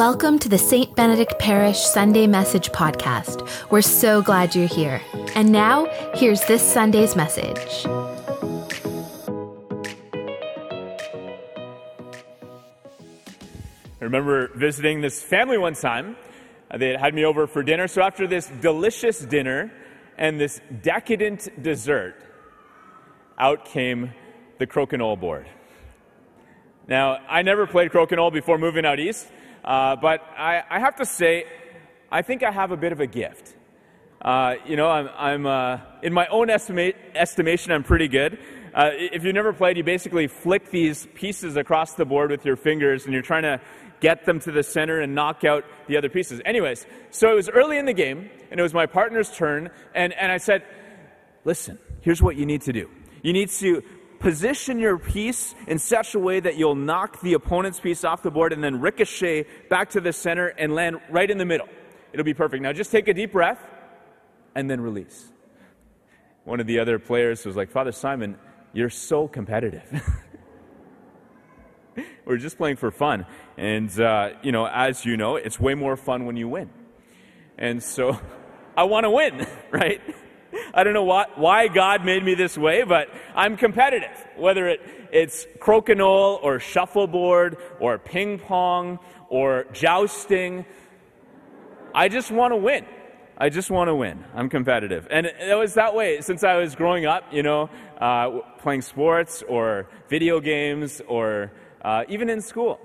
Welcome to the St. Benedict Parish Sunday Message Podcast. We're so glad you're here. And now, here's this Sunday's message. I remember visiting this family one time. Uh, They had me over for dinner. So after this delicious dinner and this decadent dessert, out came the crokinole board. Now, I never played crokinole before moving out east, uh, but I, I have to say, I think I have a bit of a gift. Uh, you know, I'm, I'm uh, in my own estimation, I'm pretty good. Uh, if you've never played, you basically flick these pieces across the board with your fingers, and you're trying to get them to the center and knock out the other pieces. Anyways, so it was early in the game, and it was my partner's turn, and, and I said, Listen, here's what you need to do. You need to position your piece in such a way that you'll knock the opponent's piece off the board and then ricochet back to the center and land right in the middle. It'll be perfect. Now just take a deep breath and then release. One of the other players was like, Father Simon, you're so competitive. We're just playing for fun. And, uh, you know, as you know, it's way more fun when you win. And so I want to win, right? I don't know why, why God made me this way, but I'm competitive. Whether it, it's crokinole or shuffleboard or ping pong or jousting, I just want to win. I just want to win. I'm competitive. And it was that way since I was growing up, you know, uh, playing sports or video games or uh, even in school,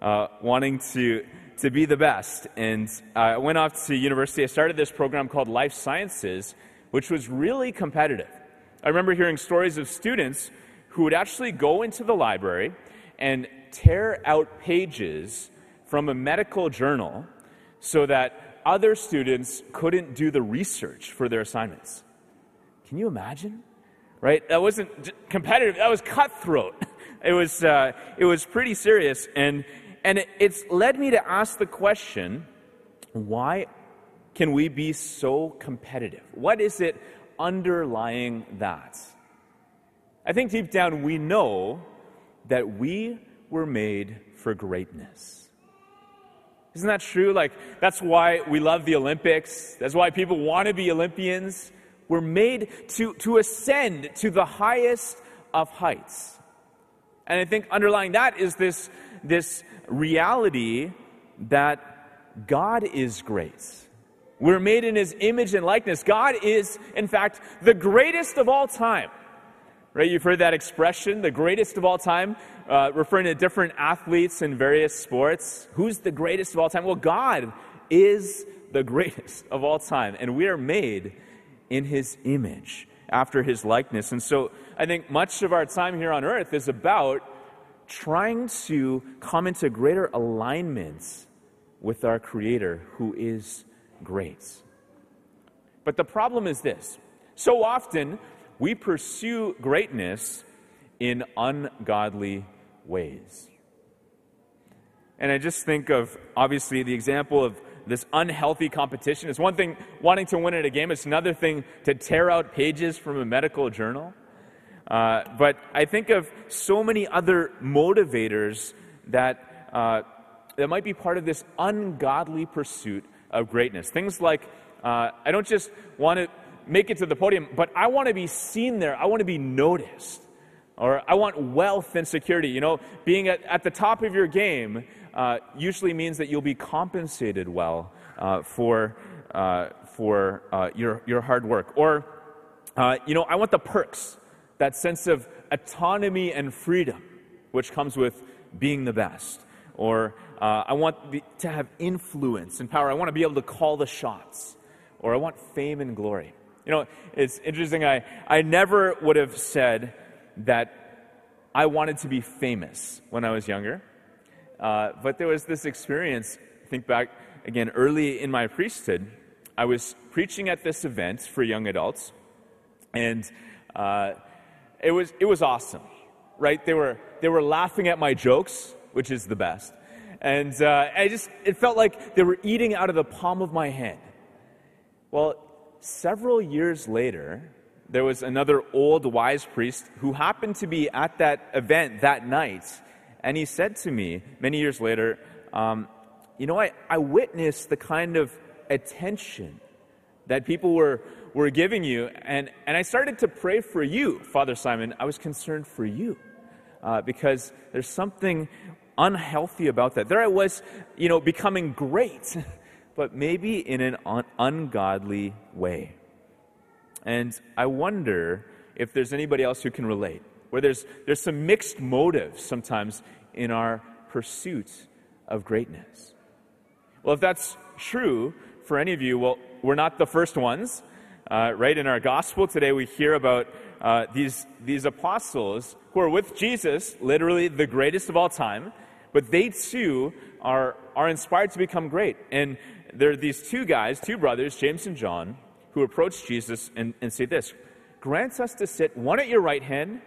uh, wanting to, to be the best. And I went off to university. I started this program called Life Sciences, which was really competitive. I remember hearing stories of students who would actually go into the library and tear out pages from a medical journal so that other students couldn't do the research for their assignments. Can you imagine? Right? That wasn't competitive, that was cutthroat. It was, uh, it was pretty serious. And, and it, it's led me to ask the question why can we be so competitive? What is it underlying that? I think deep down we know that we were made for greatness. Isn't that true? Like, that's why we love the Olympics. That's why people want to be Olympians. We're made to, to ascend to the highest of heights. And I think underlying that is this, this reality that God is great. We're made in his image and likeness. God is, in fact, the greatest of all time. Right? You've heard that expression, the greatest of all time, uh, referring to different athletes in various sports. Who's the greatest of all time? Well, God is the greatest of all time, and we are made in his image, after his likeness. And so I think much of our time here on earth is about trying to come into greater alignment with our Creator, who is great. But the problem is this so often we pursue greatness in ungodly ways. And I just think of, obviously, the example of this unhealthy competition. It's one thing wanting to win at a game, it's another thing to tear out pages from a medical journal. Uh, but I think of so many other motivators that, uh, that might be part of this ungodly pursuit of greatness. Things like, uh, I don't just want to make it to the podium, but I want to be seen there. I want to be noticed. Or I want wealth and security. You know, being at, at the top of your game uh, usually means that you'll be compensated well uh, for, uh, for uh, your, your hard work. Or, uh, you know, I want the perks, that sense of autonomy and freedom, which comes with being the best. Or uh, I want the, to have influence and power. I want to be able to call the shots. Or I want fame and glory. You know, it's interesting. I, I never would have said that I wanted to be famous when I was younger. Uh, but there was this experience, think back again, early in my priesthood. I was preaching at this event for young adults, and uh, it, was, it was awesome, right? They were, they were laughing at my jokes, which is the best. And uh, I just, it felt like they were eating out of the palm of my hand. Well, several years later, there was another old wise priest who happened to be at that event that night. And he said to me many years later, um, you know, I, I witnessed the kind of attention that people were, were giving you, and, and I started to pray for you, Father Simon. I was concerned for you uh, because there's something unhealthy about that. There I was, you know, becoming great, but maybe in an un- ungodly way. And I wonder if there's anybody else who can relate, where there's, there's some mixed motives sometimes in our pursuit of greatness. Well, if that's true for any of you, well, we're not the first ones. Uh, right in our gospel today, we hear about uh, these, these apostles who are with Jesus, literally the greatest of all time, but they too are, are inspired to become great. And there are these two guys, two brothers, James and John, who approach Jesus and, and say this Grant us to sit one at your right hand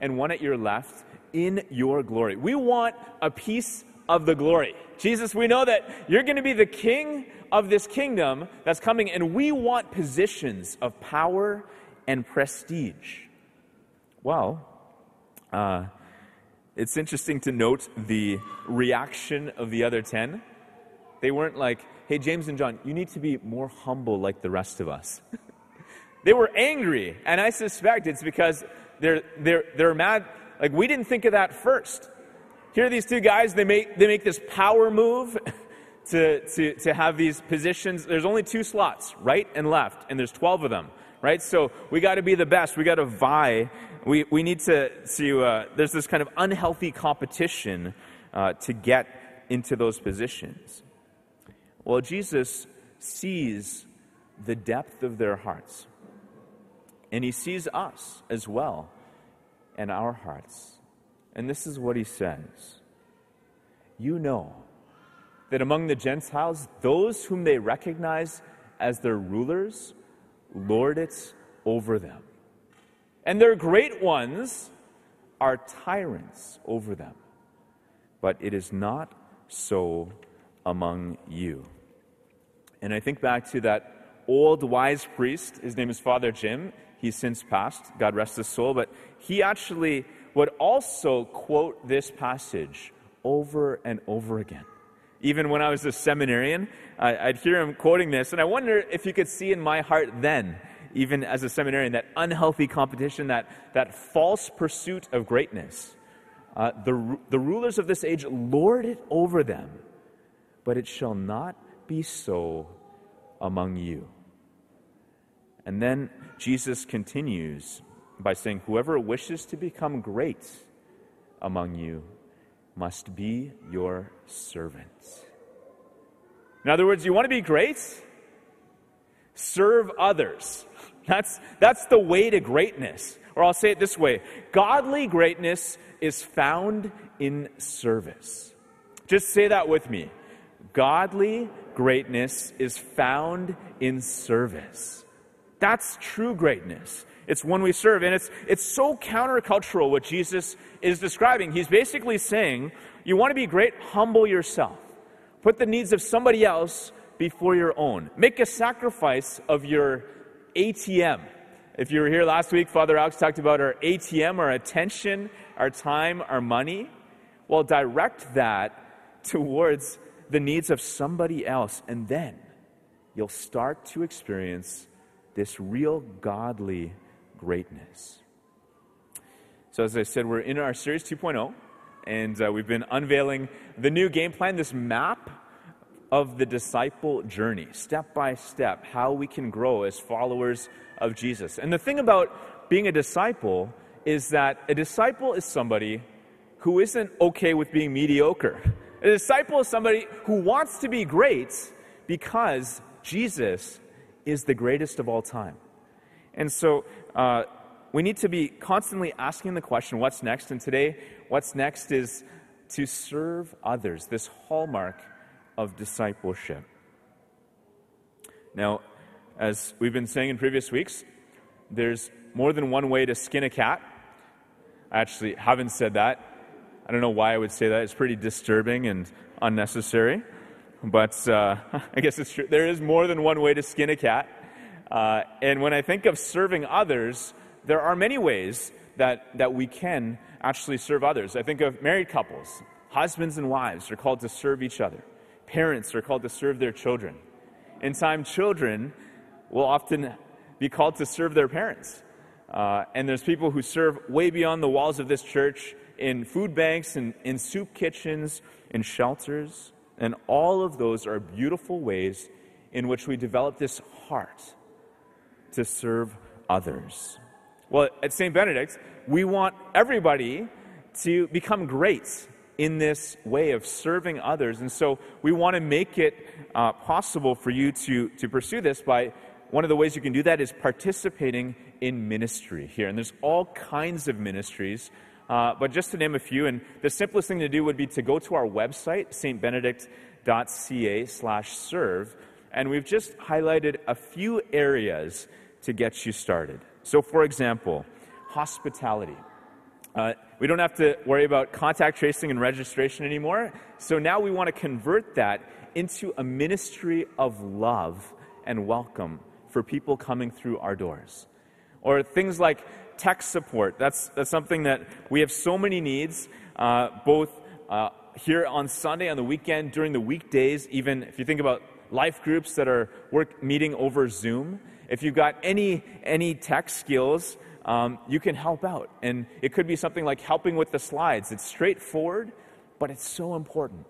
and one at your left in your glory. We want a piece of the glory. Jesus, we know that you're going to be the king of this kingdom that's coming, and we want positions of power and prestige. Well, uh, it's interesting to note the reaction of the other 10. They weren't like, hey, James and John, you need to be more humble like the rest of us. they were angry, and I suspect it's because they're, they're, they're mad. Like, we didn't think of that first. Here are these two guys, they make, they make this power move to, to, to have these positions. There's only two slots, right and left, and there's 12 of them, right? So we got to be the best. We got to vie. We, we need to, to uh, there's this kind of unhealthy competition uh, to get into those positions. Well, Jesus sees the depth of their hearts, and he sees us as well and our hearts. And this is what he says You know that among the Gentiles, those whom they recognize as their rulers lord it over them. And their great ones are tyrants over them. But it is not so among you. And I think back to that old wise priest. His name is Father Jim. He's since passed. God rest his soul. But he actually would also quote this passage over and over again. Even when I was a seminarian, I'd hear him quoting this, and I wonder if you could see in my heart then, even as a seminarian, that unhealthy competition, that, that false pursuit of greatness. Uh, the, the rulers of this age lord it over them, but it shall not be so among you. And then Jesus continues by saying, Whoever wishes to become great among you must be your servant. In other words, you want to be great? Serve others. That's, that's the way to greatness. Or I'll say it this way Godly greatness is found in service. Just say that with me. Godly greatness is found in service. That's true greatness. It's one we serve. And it's, it's so countercultural what Jesus is describing. He's basically saying, you want to be great, humble yourself. Put the needs of somebody else before your own. Make a sacrifice of your ATM. If you were here last week, Father Alex talked about our ATM, our attention, our time, our money. Well, direct that towards the needs of somebody else, and then you'll start to experience this real godly greatness. So, as I said, we're in our Series 2.0, and uh, we've been unveiling the new game plan, this map of the disciple journey, step by step, how we can grow as followers of Jesus. And the thing about being a disciple is that a disciple is somebody who isn't okay with being mediocre. A disciple is somebody who wants to be great because Jesus is the greatest of all time. And so uh, we need to be constantly asking the question, what's next? And today, what's next is to serve others, this hallmark of discipleship. Now, as we've been saying in previous weeks, there's more than one way to skin a cat. I actually haven't said that. I don't know why I would say that. It's pretty disturbing and unnecessary. But uh, I guess it's true. There is more than one way to skin a cat. Uh, and when I think of serving others, there are many ways that, that we can actually serve others. I think of married couples. Husbands and wives are called to serve each other. parents are called to serve their children. In time, children will often be called to serve their parents. Uh, and there's people who serve way beyond the walls of this church in food banks and in soup kitchens, in shelters. And all of those are beautiful ways in which we develop this heart to serve others. Well, at St. Benedict's, we want everybody to become great in this way of serving others. And so we want to make it uh, possible for you to, to pursue this by one of the ways you can do that is participating in ministry here. And there's all kinds of ministries. Uh, but just to name a few, and the simplest thing to do would be to go to our website, stbenedict.ca slash serve, and we've just highlighted a few areas to get you started. So, for example, hospitality. Uh, we don't have to worry about contact tracing and registration anymore. So now we want to convert that into a ministry of love and welcome for people coming through our doors. Or things like tech support. That's, that's something that we have so many needs, uh, both uh, here on Sunday, on the weekend, during the weekdays, even if you think about life groups that are work meeting over Zoom. If you've got any, any tech skills, um, you can help out. And it could be something like helping with the slides. It's straightforward, but it's so important.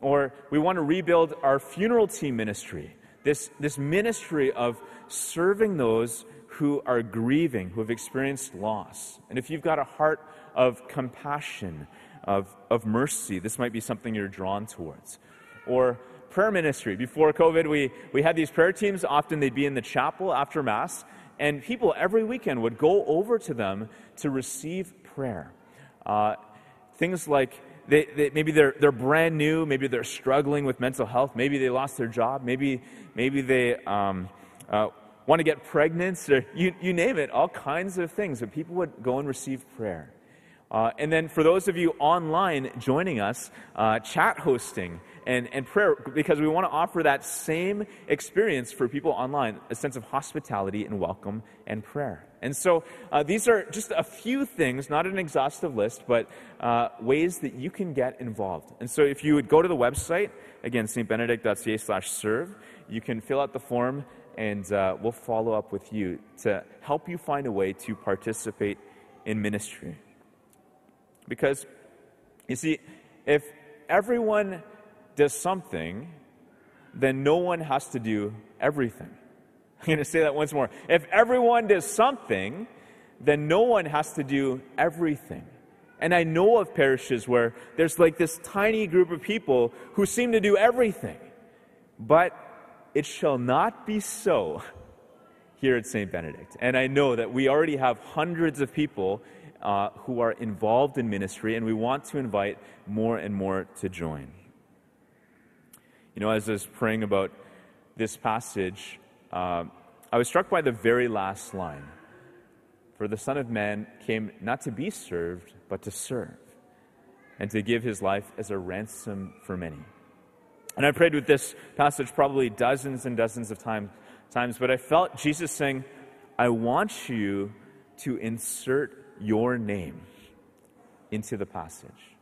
Or we want to rebuild our funeral team ministry, this, this ministry of serving those who are grieving, who have experienced loss. And if you've got a heart of compassion, of, of mercy, this might be something you're drawn towards. Or prayer ministry. Before COVID, we, we had these prayer teams. Often they'd be in the chapel after Mass, and people every weekend would go over to them to receive prayer. Uh, things like they, they, maybe they're, they're brand new, maybe they're struggling with mental health, maybe they lost their job, maybe, maybe they um, uh, want to get pregnant, or you, you name it, all kinds of things that people would go and receive prayer. Uh, and then for those of you online joining us, uh, chat hosting and, and prayer because we want to offer that same experience for people online a sense of hospitality and welcome and prayer. And so uh, these are just a few things, not an exhaustive list, but uh, ways that you can get involved. And so if you would go to the website, again, stbenedict.ca slash serve, you can fill out the form and uh, we'll follow up with you to help you find a way to participate in ministry. Because, you see, if everyone does something, then no one has to do everything. I'm going to say that once more. If everyone does something, then no one has to do everything. And I know of parishes where there's like this tiny group of people who seem to do everything. But it shall not be so here at St. Benedict. And I know that we already have hundreds of people uh, who are involved in ministry, and we want to invite more and more to join. You know, as I was praying about this passage, uh, I was struck by the very last line. For the Son of Man came not to be served, but to serve, and to give his life as a ransom for many. And I prayed with this passage probably dozens and dozens of time, times, but I felt Jesus saying, I want you to insert your name into the passage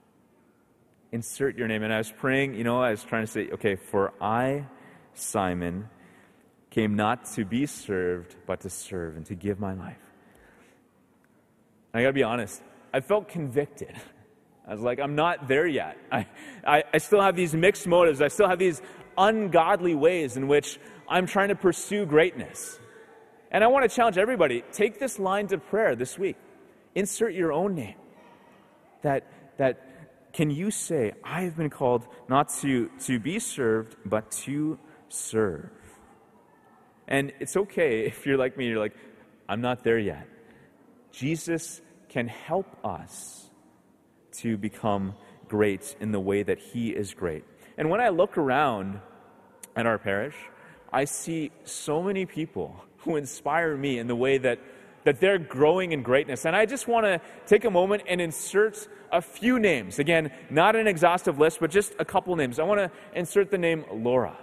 insert your name. And I was praying, you know, I was trying to say, okay, for I, Simon, came not to be served, but to serve and to give my life. And I got to be honest, I felt convicted. I was like, I'm not there yet. I, I, I still have these mixed motives. I still have these ungodly ways in which I'm trying to pursue greatness. And I want to challenge everybody take this line to prayer this week. Insert your own name. That, that can you say, I have been called not to, to be served, but to serve? And it's okay if you're like me, you're like, I'm not there yet. Jesus can help us to become great in the way that He is great. And when I look around at our parish, I see so many people who inspire me in the way that that they're growing in greatness. And I just want to take a moment and insert a few names. Again, not an exhaustive list, but just a couple names. I want to insert the name Laura.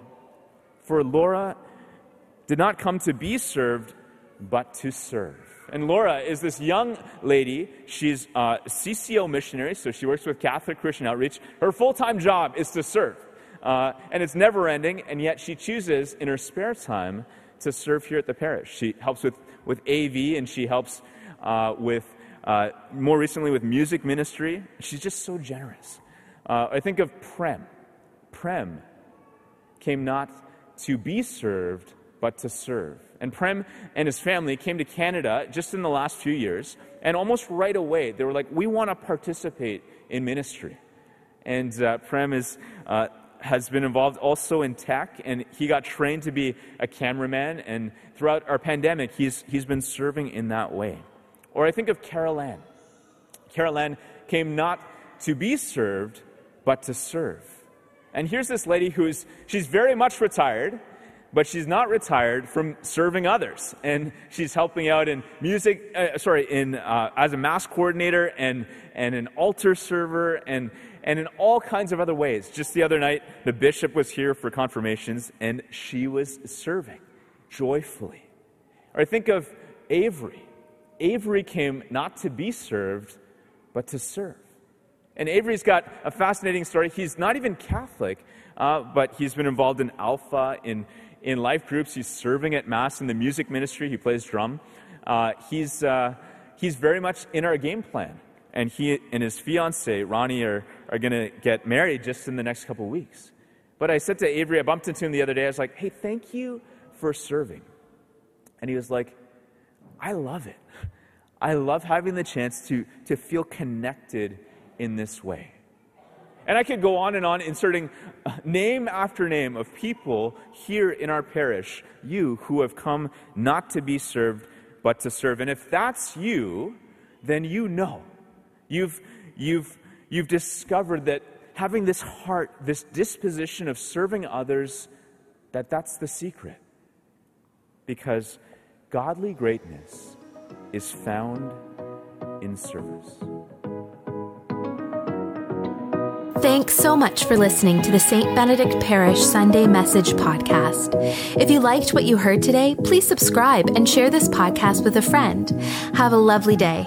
For Laura did not come to be served, but to serve. And Laura is this young lady. She's a CCO missionary, so she works with Catholic Christian Outreach. Her full time job is to serve. uh, and it's never ending, and yet she chooses in her spare time to serve here at the parish. She helps with, with AV, and she helps uh, with, uh, more recently, with music ministry. She's just so generous. Uh, I think of Prem. Prem came not to be served, but to serve. And Prem and his family came to Canada just in the last few years, and almost right away, they were like, We want to participate in ministry. And uh, Prem is, uh, has been involved also in tech, and he got trained to be a cameraman. And throughout our pandemic, he's, he's been serving in that way. Or I think of Carol Ann. Carol Ann came not to be served, but to serve. And here's this lady who's, she's very much retired, but she's not retired from serving others. And she's helping out in music, uh, sorry, in, uh, as a mass coordinator and, and an altar server and, and in all kinds of other ways. Just the other night, the bishop was here for confirmations and she was serving joyfully. Or I think of Avery. Avery came not to be served, but to serve. And Avery's got a fascinating story. He's not even Catholic, uh, but he's been involved in Alpha, in, in life groups. He's serving at Mass in the music ministry. He plays drum. Uh, he's, uh, he's very much in our game plan. And he and his fiancee, Ronnie, are, are going to get married just in the next couple weeks. But I said to Avery, I bumped into him the other day. I was like, hey, thank you for serving. And he was like, I love it. I love having the chance to, to feel connected in this way. And I could go on and on, inserting uh, name after name of people here in our parish, you who have come not to be served, but to serve. And if that's you, then you know. You've, you've, you've discovered that having this heart, this disposition of serving others, that that's the secret. Because godly greatness is found in service. Thanks so much for listening to the St. Benedict Parish Sunday Message Podcast. If you liked what you heard today, please subscribe and share this podcast with a friend. Have a lovely day.